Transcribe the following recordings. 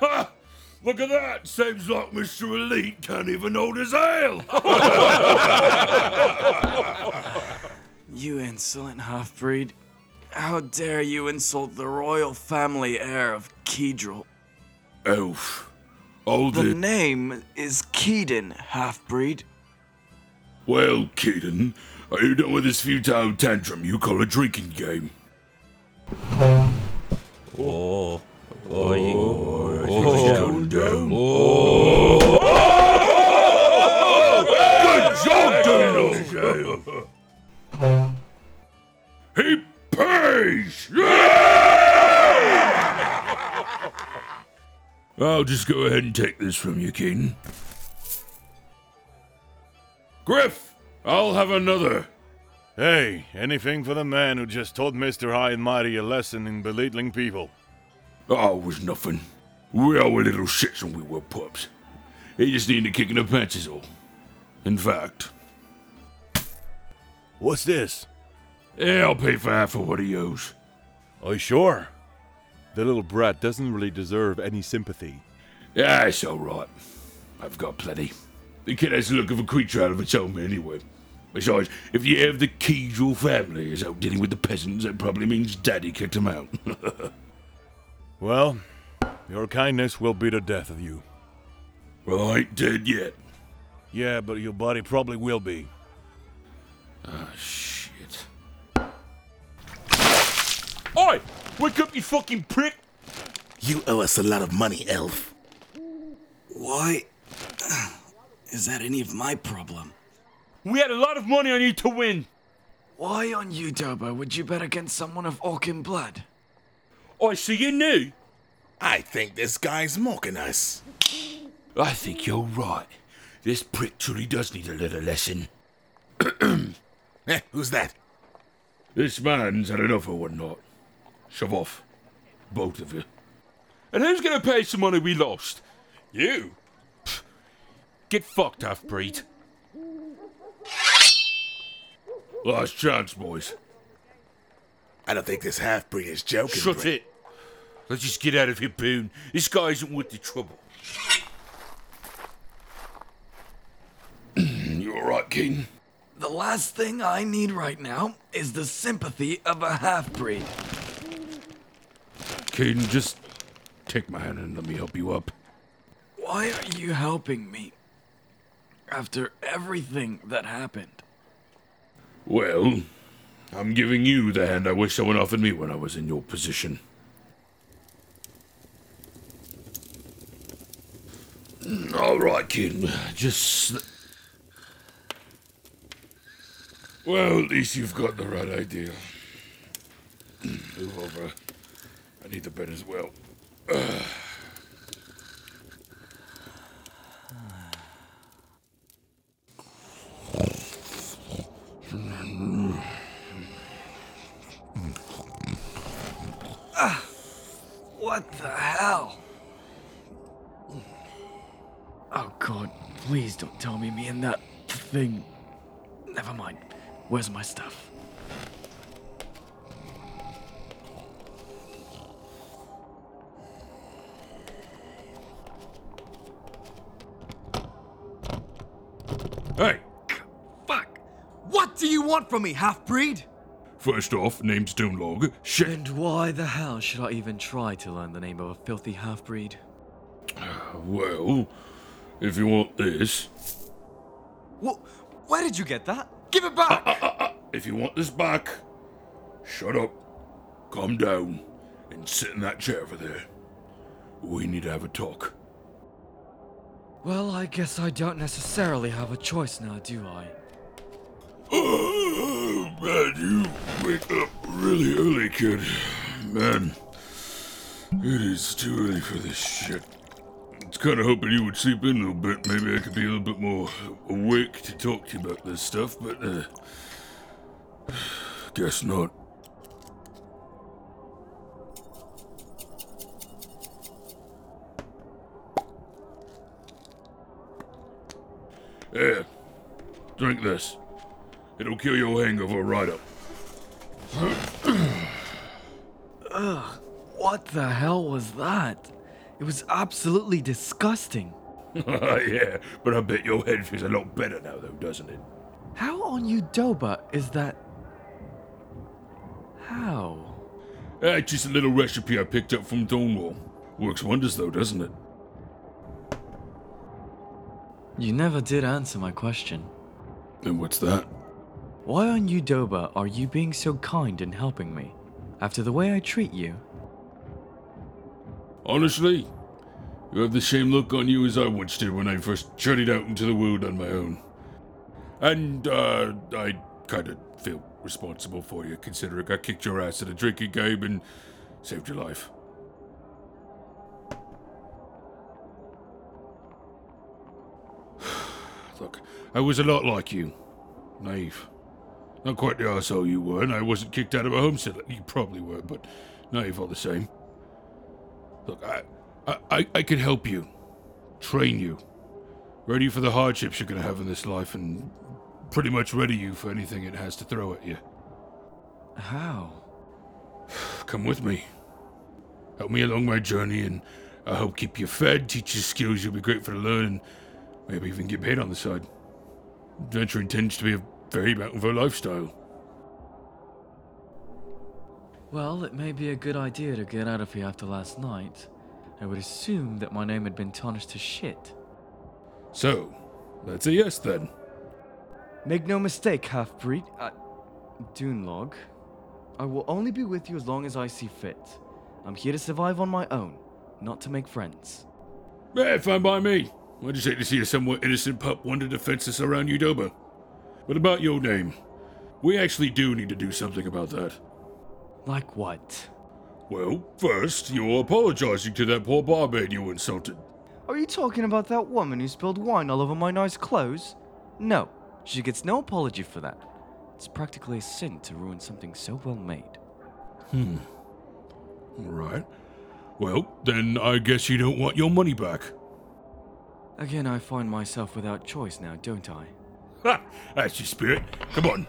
Ha! Look at that! Seems like Mr. Elite can't even hold his ale! You insolent half breed. How dare you insult the royal family heir of Kedril? Elf. Hold The it. name is Keaton, half breed. Well, Keaton, are you done with this futile tantrum you call a drinking game? Oh, Oh. oh Going oh, oh. down. Oh. Good job, Donald! He pays! I'll just go ahead and take this from you, Keaton. Griff, I'll have another. Hey, anything for the man who just taught Mr. High and Mighty a lesson in belittling people. Oh, it was nothing. We all were little shits when we were pups. He just needed a kick in the pants is all. In fact, What's this? yeah, I'll pay for half of what he owes. Are you sure? The little brat doesn't really deserve any sympathy. Yeah, it's all right. I've got plenty. The kid has the look of a creature out of its own anyway. Besides, if you have the Kedril family is out dealing with the peasants, that probably means Daddy kicked him out. Well, your kindness will be the death of you. well, I ain't dead yet. Yeah, but your body probably will be. Ah, shit. Oi! Wake up, you fucking prick! You owe us a lot of money, Elf. Why is that any of my problem? We had a lot of money on you to win. Why on Udoba, would you bet against someone of Orkin blood? Oi, so you knew? I think this guy's mocking us. I think you're right. This prick truly does need a little lesson. Eh, who's that? This man's had enough of whatnot. Shove off. Both of you. And who's gonna pay some money we lost? You? Pff, Get fucked, half breed. Last chance, boys. I don't think this half breed is joking. Shut it. Let's just get out of here, Boone. This guy isn't worth the trouble. you alright, Keaton? The last thing I need right now is the sympathy of a half breed. Keaton, just take my hand and let me help you up. Why are you helping me? After everything that happened. Well, I'm giving you the hand I wish someone offered me when I was in your position. All right, kid. Just. Well, at least you've got the right idea. Move over. I need the bed as well. What please don't tell me me and that thing. Never mind. Where's my stuff? Hey, Fuck! What do you want from me, half breed? first off, name's Stonelog. Shit. And why the hell should I even try to learn the name of a filthy half breed? Well, if you want this, What? Where did you get that? Give it back! Uh, uh, uh, if you want this back, shut up, calm down, and sit in that chair over there. We need to have a talk. well, I guess I don't necessarily have a choice now, do I? Oh, man, you wake up really early, kid. Man, it is too early for this shit. Was kind of hoping you would sleep in a little bit. Maybe I could be a little bit more awake to talk to you about this stuff, but, uh, guess not. Here, drink this. It'll cure your hangover right up. What the hell was that? It was absolutely disgusting. yeah, but I bet your head feels a lot better now, though, doesn't it? How on Udoba is that? How? Uh, just a little recipe I picked up from Donwall. Works wonders, though, doesn't it? You never did answer my question. And what's that? Why on Udoba are you being so kind in helping me? After the way I treat you? Honestly, you have the same look on you as I once did when I first journeyed out into the world on my own. And, uh, I kind of feel responsible for you, considering I kicked your ass at a drinking game and saved your life. Look, I was a lot like you. Naive. Not quite the asshole you were, and I wasn't kicked out of a homestead you probably were, but naive all the same. Look, I, I, I, can help you, train you, ready for the hardships you're gonna have in this life, and pretty much ready you for anything it has to throw at you. How? Come with me. Help me along my journey, and I hope keep you fed, teach you skills you'll be grateful to learn, and maybe even get paid on the side. Adventure intends to be a very bountiful lifestyle. Well, it may be a good idea to get out of here after last night. I would assume that my name had been tarnished to shit. So, that's a yes then. Make no mistake, half breed. Uh, Dunlog. I will only be with you as long as I see fit. I'm here to survive on my own, not to make friends. Eh, fine by me. I just hate to see a somewhat innocent pup wander defenseless around Udoba. But about your name, we actually do need to do something about that. Like what? Well, first, you're apologizing to that poor barmaid you insulted. Are you talking about that woman who spilled wine all over my nice clothes? No, she gets no apology for that. It's practically a sin to ruin something so well made. Hmm. Right. Well, then I guess you don't want your money back. Again, I find myself without choice now, don't I? Ha! That's your spirit. Come on.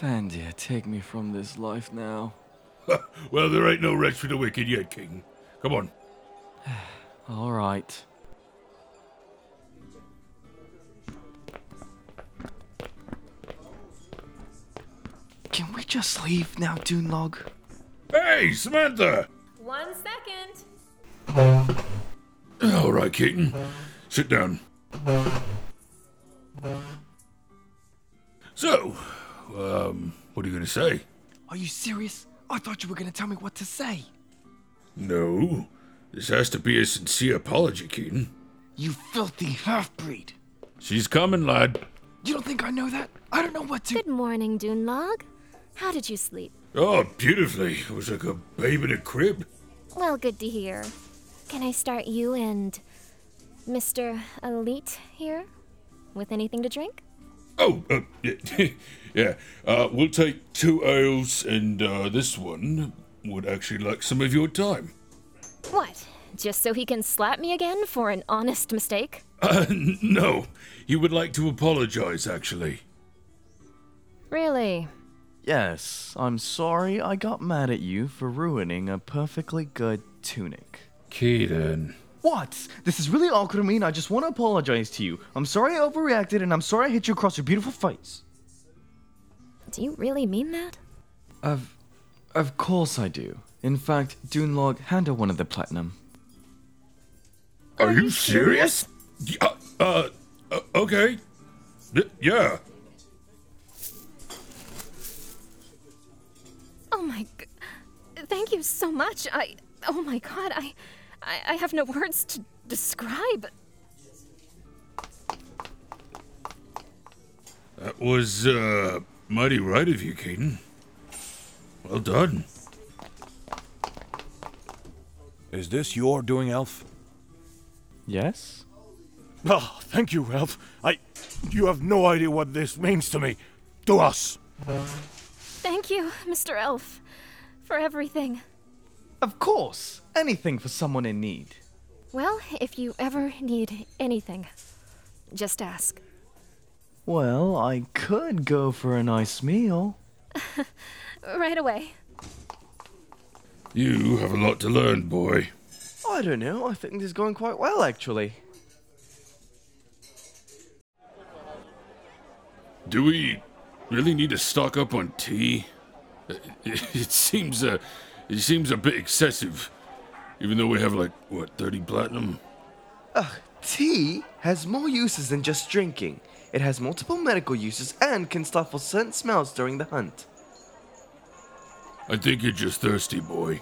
Fandia, take me from this life now. Well, there ain't no rest for the wicked yet, King. Come on. Alright. Can we just leave now, Dunlog? Hey, Samantha! One second. All right, Keaton. Sit down. So, um, what are you gonna say? Are you serious? I thought you were gonna tell me what to say. No. This has to be a sincere apology, Keaton. You filthy half-breed! She's coming, lad. You don't think I know that? I don't know what to- Good morning, Dunlog. How did you sleep? Oh, beautifully. It was like a babe in a crib. Well, good to hear. Can I start you and Mr. Elite here with anything to drink? Oh, uh, yeah. yeah. Uh, we'll take two ales, and uh, this one would actually like some of your time. What? Just so he can slap me again for an honest mistake? Uh, n- no. He would like to apologize, actually. Really? Yes, I'm sorry I got mad at you for ruining a perfectly good tunic. Keaton. What? This is really awkward of me and I just want to apologize to you. I'm sorry I overreacted and I'm sorry I hit you across your beautiful face. Do you really mean that? Of... of course I do. In fact, Dunlog, hand her one of the platinum. Are you serious? Yeah, uh, uh, okay. Y- yeah. Oh my g- Thank you so much. I Oh my god, I I, I have no words to describe. That was, uh, mighty right of you, Keaton. Well done. Is this your doing, Elf? Yes? Oh, thank you, Elf. I. You have no idea what this means to me. To us. Thank you, Mr. Elf, for everything. Of course! Anything for someone in need. Well, if you ever need anything, just ask. Well, I could go for a nice meal. Right away. You have a lot to learn, boy. I don't know. I think this is going quite well, actually. Do we really need to stock up on tea? It, it seems uh, it seems a bit excessive, even though we have like what thirty platinum. Ugh, tea has more uses than just drinking. It has multiple medical uses and can stifle certain smells during the hunt. I think you're just thirsty, boy.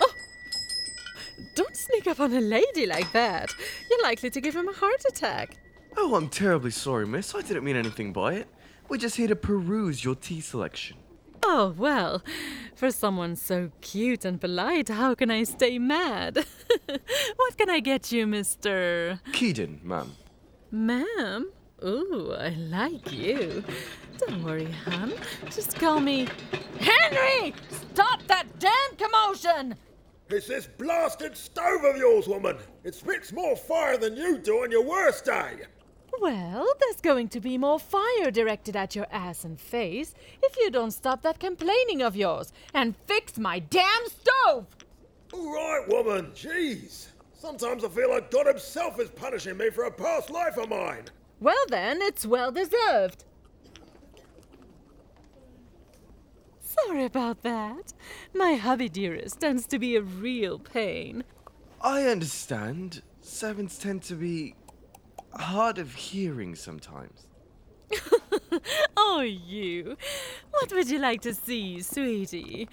Oh! Don't sneak up on a lady like that. You're likely to give him a heart attack. Oh, I'm terribly sorry, miss. I didn't mean anything by it. We're just here to peruse your tea selection. Oh, well, for someone so cute and polite, how can I stay mad? what can I get you, Mr. Keaton, ma'am. Ma'am? Ooh, I like you. Don't worry, hon. Just call me. Henry! Stop that damn commotion! It's this blasted stove of yours, woman. It spits more fire than you do on your worst day. Well, there's going to be more fire directed at your ass and face if you don't stop that complaining of yours and fix my damn stove! All right, woman. Jeez. Sometimes I feel like God Himself is punishing me for a past life of mine. Well, then, it's well deserved. Sorry about that. My hubby dearest tends to be a real pain. I understand. Servants tend to be hard of hearing sometimes. Oh, you. What would you like to see, sweetie?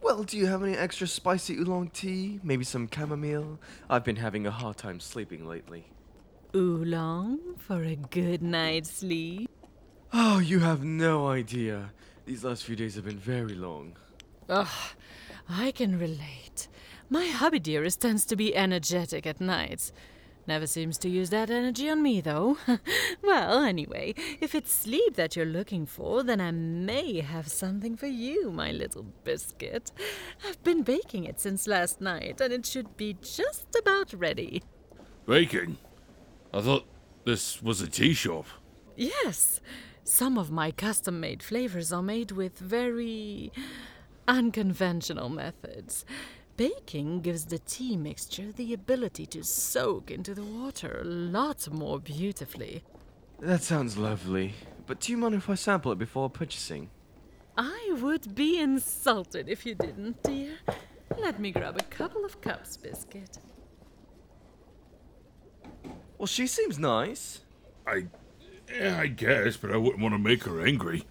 Well, do you have any extra spicy oolong tea? Maybe some chamomile? I've been having a hard time sleeping lately. Oolong for a good night's sleep? Oh, you have no idea. These last few days have been very long. Ugh, I can relate. My hubby dearest tends to be energetic at nights. Never seems to use that energy on me, though. well, anyway, if it's sleep that you're looking for, then I may have something for you, my little biscuit. I've been baking it since last night, and it should be just about ready. Baking? I thought this was a tea shop. Yes, some of my custom made flavors are made with very unconventional methods. Baking gives the tea mixture the ability to soak into the water a lot more beautifully. That sounds lovely. But do you mind if I sample it before purchasing? I would be insulted if you didn't, dear. Let me grab a couple of cups, Biscuit. Well, she seems nice. I, yeah, I guess, but I wouldn't want to make her angry.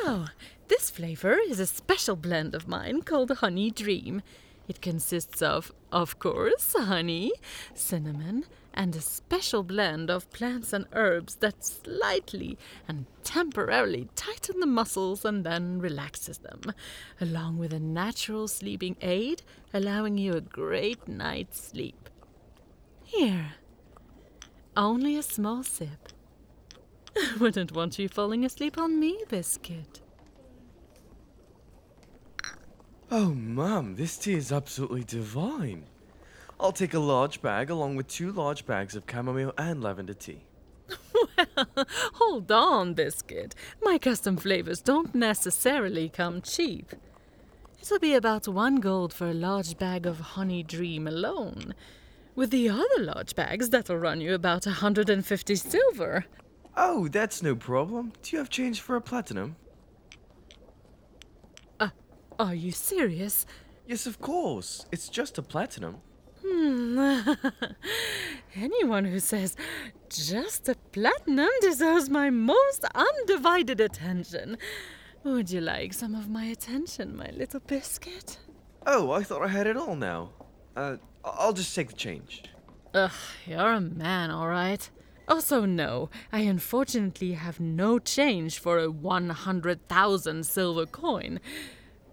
So, this flavor is a special blend of mine called Honey Dream. It consists of, of course, honey, cinnamon, and a special blend of plants and herbs that slightly and temporarily tighten the muscles and then relaxes them, along with a natural sleeping aid, allowing you a great night's sleep. Here, only a small sip. Wouldn't want you falling asleep on me, Biscuit. Oh, Mum, this tea is absolutely divine. I'll take a large bag along with two large bags of chamomile and lavender tea. well, Hold on, Biscuit. My custom flavors don't necessarily come cheap. It'll be about one gold for a large bag of Honey Dream alone. With the other large bags, that'll run you about a 150 silver. Oh, that's no problem. Do you have change for a platinum? Are you serious? Yes, of course. It's just a platinum. Hmm. Anyone who says just a platinum deserves my most undivided attention. Would you like some of my attention, my little biscuit? Oh, I thought I had it all now. Uh, I'll just take the change. Ugh, you're a man, all right. Also, no, I unfortunately have no change for a 100,000 silver coin.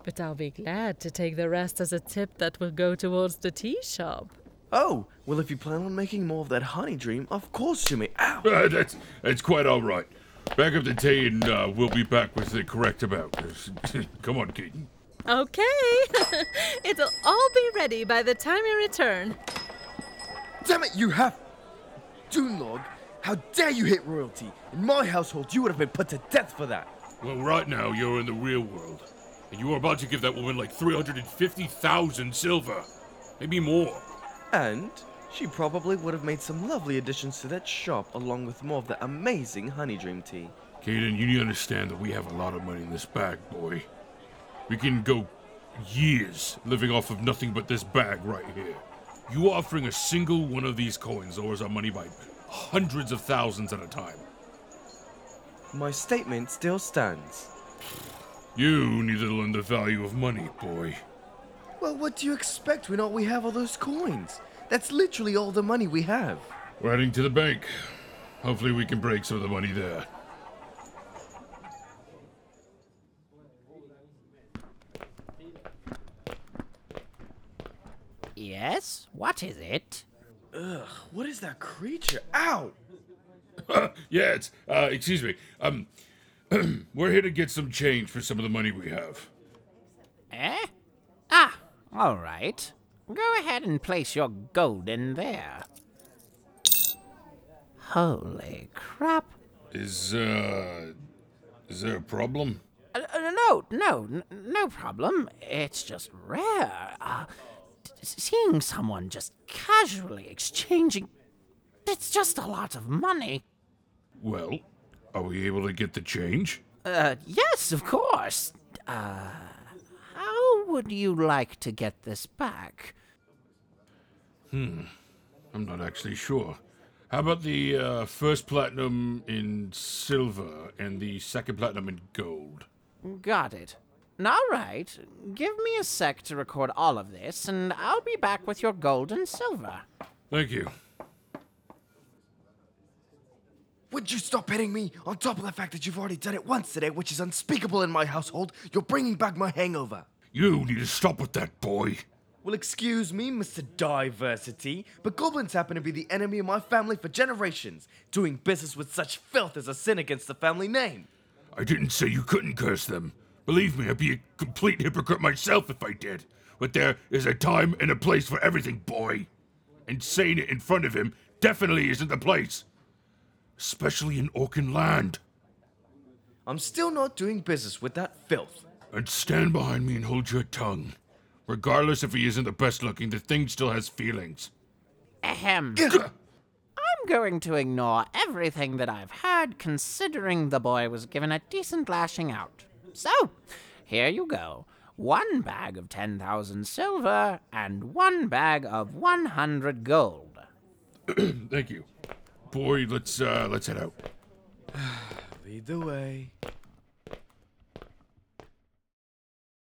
But I'll be glad to take the rest as a tip that will go towards the tea shop. Oh, well, if you plan on making more of that honey dream, of course you may. Ow! Uh, that's that's quite all right. Back up the tea, and uh, we'll be back with the correct amount. Come on, Keaton. Okay, it'll all be ready by the time you return. Damn it, you have. Dunlog, How dare you hit royalty? In my household, you would have been put to death for that. Well, right now you're in the real world, and you are about to give that woman like 350,000 silver. Maybe more. And she probably would have made some lovely additions to that shop along with more of the amazing Honey Dream tea. Caden, you need to understand that we have a lot of money in this bag, boy. We can go years living off of nothing but this bag right here. You offering a single one of these coins lowers our money by hundreds of thousands at a time. My statement still stands. You need to learn the value of money, boy. Well, what do you expect when all we have are those coins? That's literally all the money we have. We're heading to the bank. Hopefully, we can break some of the money there. Yes? What is it? Ugh, what is that creature? Ow! yeah, it's, uh, excuse me. Um, we're here to get some change for some of the money we have. Eh? Ah, all right. Go ahead and place your gold in there. Holy crap. Is, uh, is there a problem? Uh, uh, no, no, n- no problem. It's just rare. Uh, t- seeing someone just casually exchanging. It's just a lot of money. Well, are we able to get the change? Uh, yes, of course. Uh, how would you like to get this back? Hmm, I'm not actually sure. How about the uh, first platinum in silver and the second platinum in gold? Got it. All right. Give me a sec to record all of this, and I'll be back with your gold and silver. Thank you. Would you stop hitting me? On top of the fact that you've already done it once today, which is unspeakable in my household, you're bringing back my hangover. You need to stop with that, boy. Well, excuse me, Mr. Diversity, but goblins happen to be the enemy of my family for generations. Doing business with such filth is a sin against the family name. I didn't say you couldn't curse them. Believe me, I'd be a complete hypocrite myself if I did. But there is a time and a place for everything, boy. And saying it in front of him definitely isn't the place. Especially in Orkin land. I'm still not doing business with that filth. And stand behind me and hold your tongue. Regardless if he isn't the best looking, the thing still has feelings. Ahem. I'm going to ignore everything that I've heard, considering the boy was given a decent lashing out. So, here you go. One bag of 10,000 silver and one bag of 100 gold. Thank you. Boy, let's uh let's head out. Lead the way.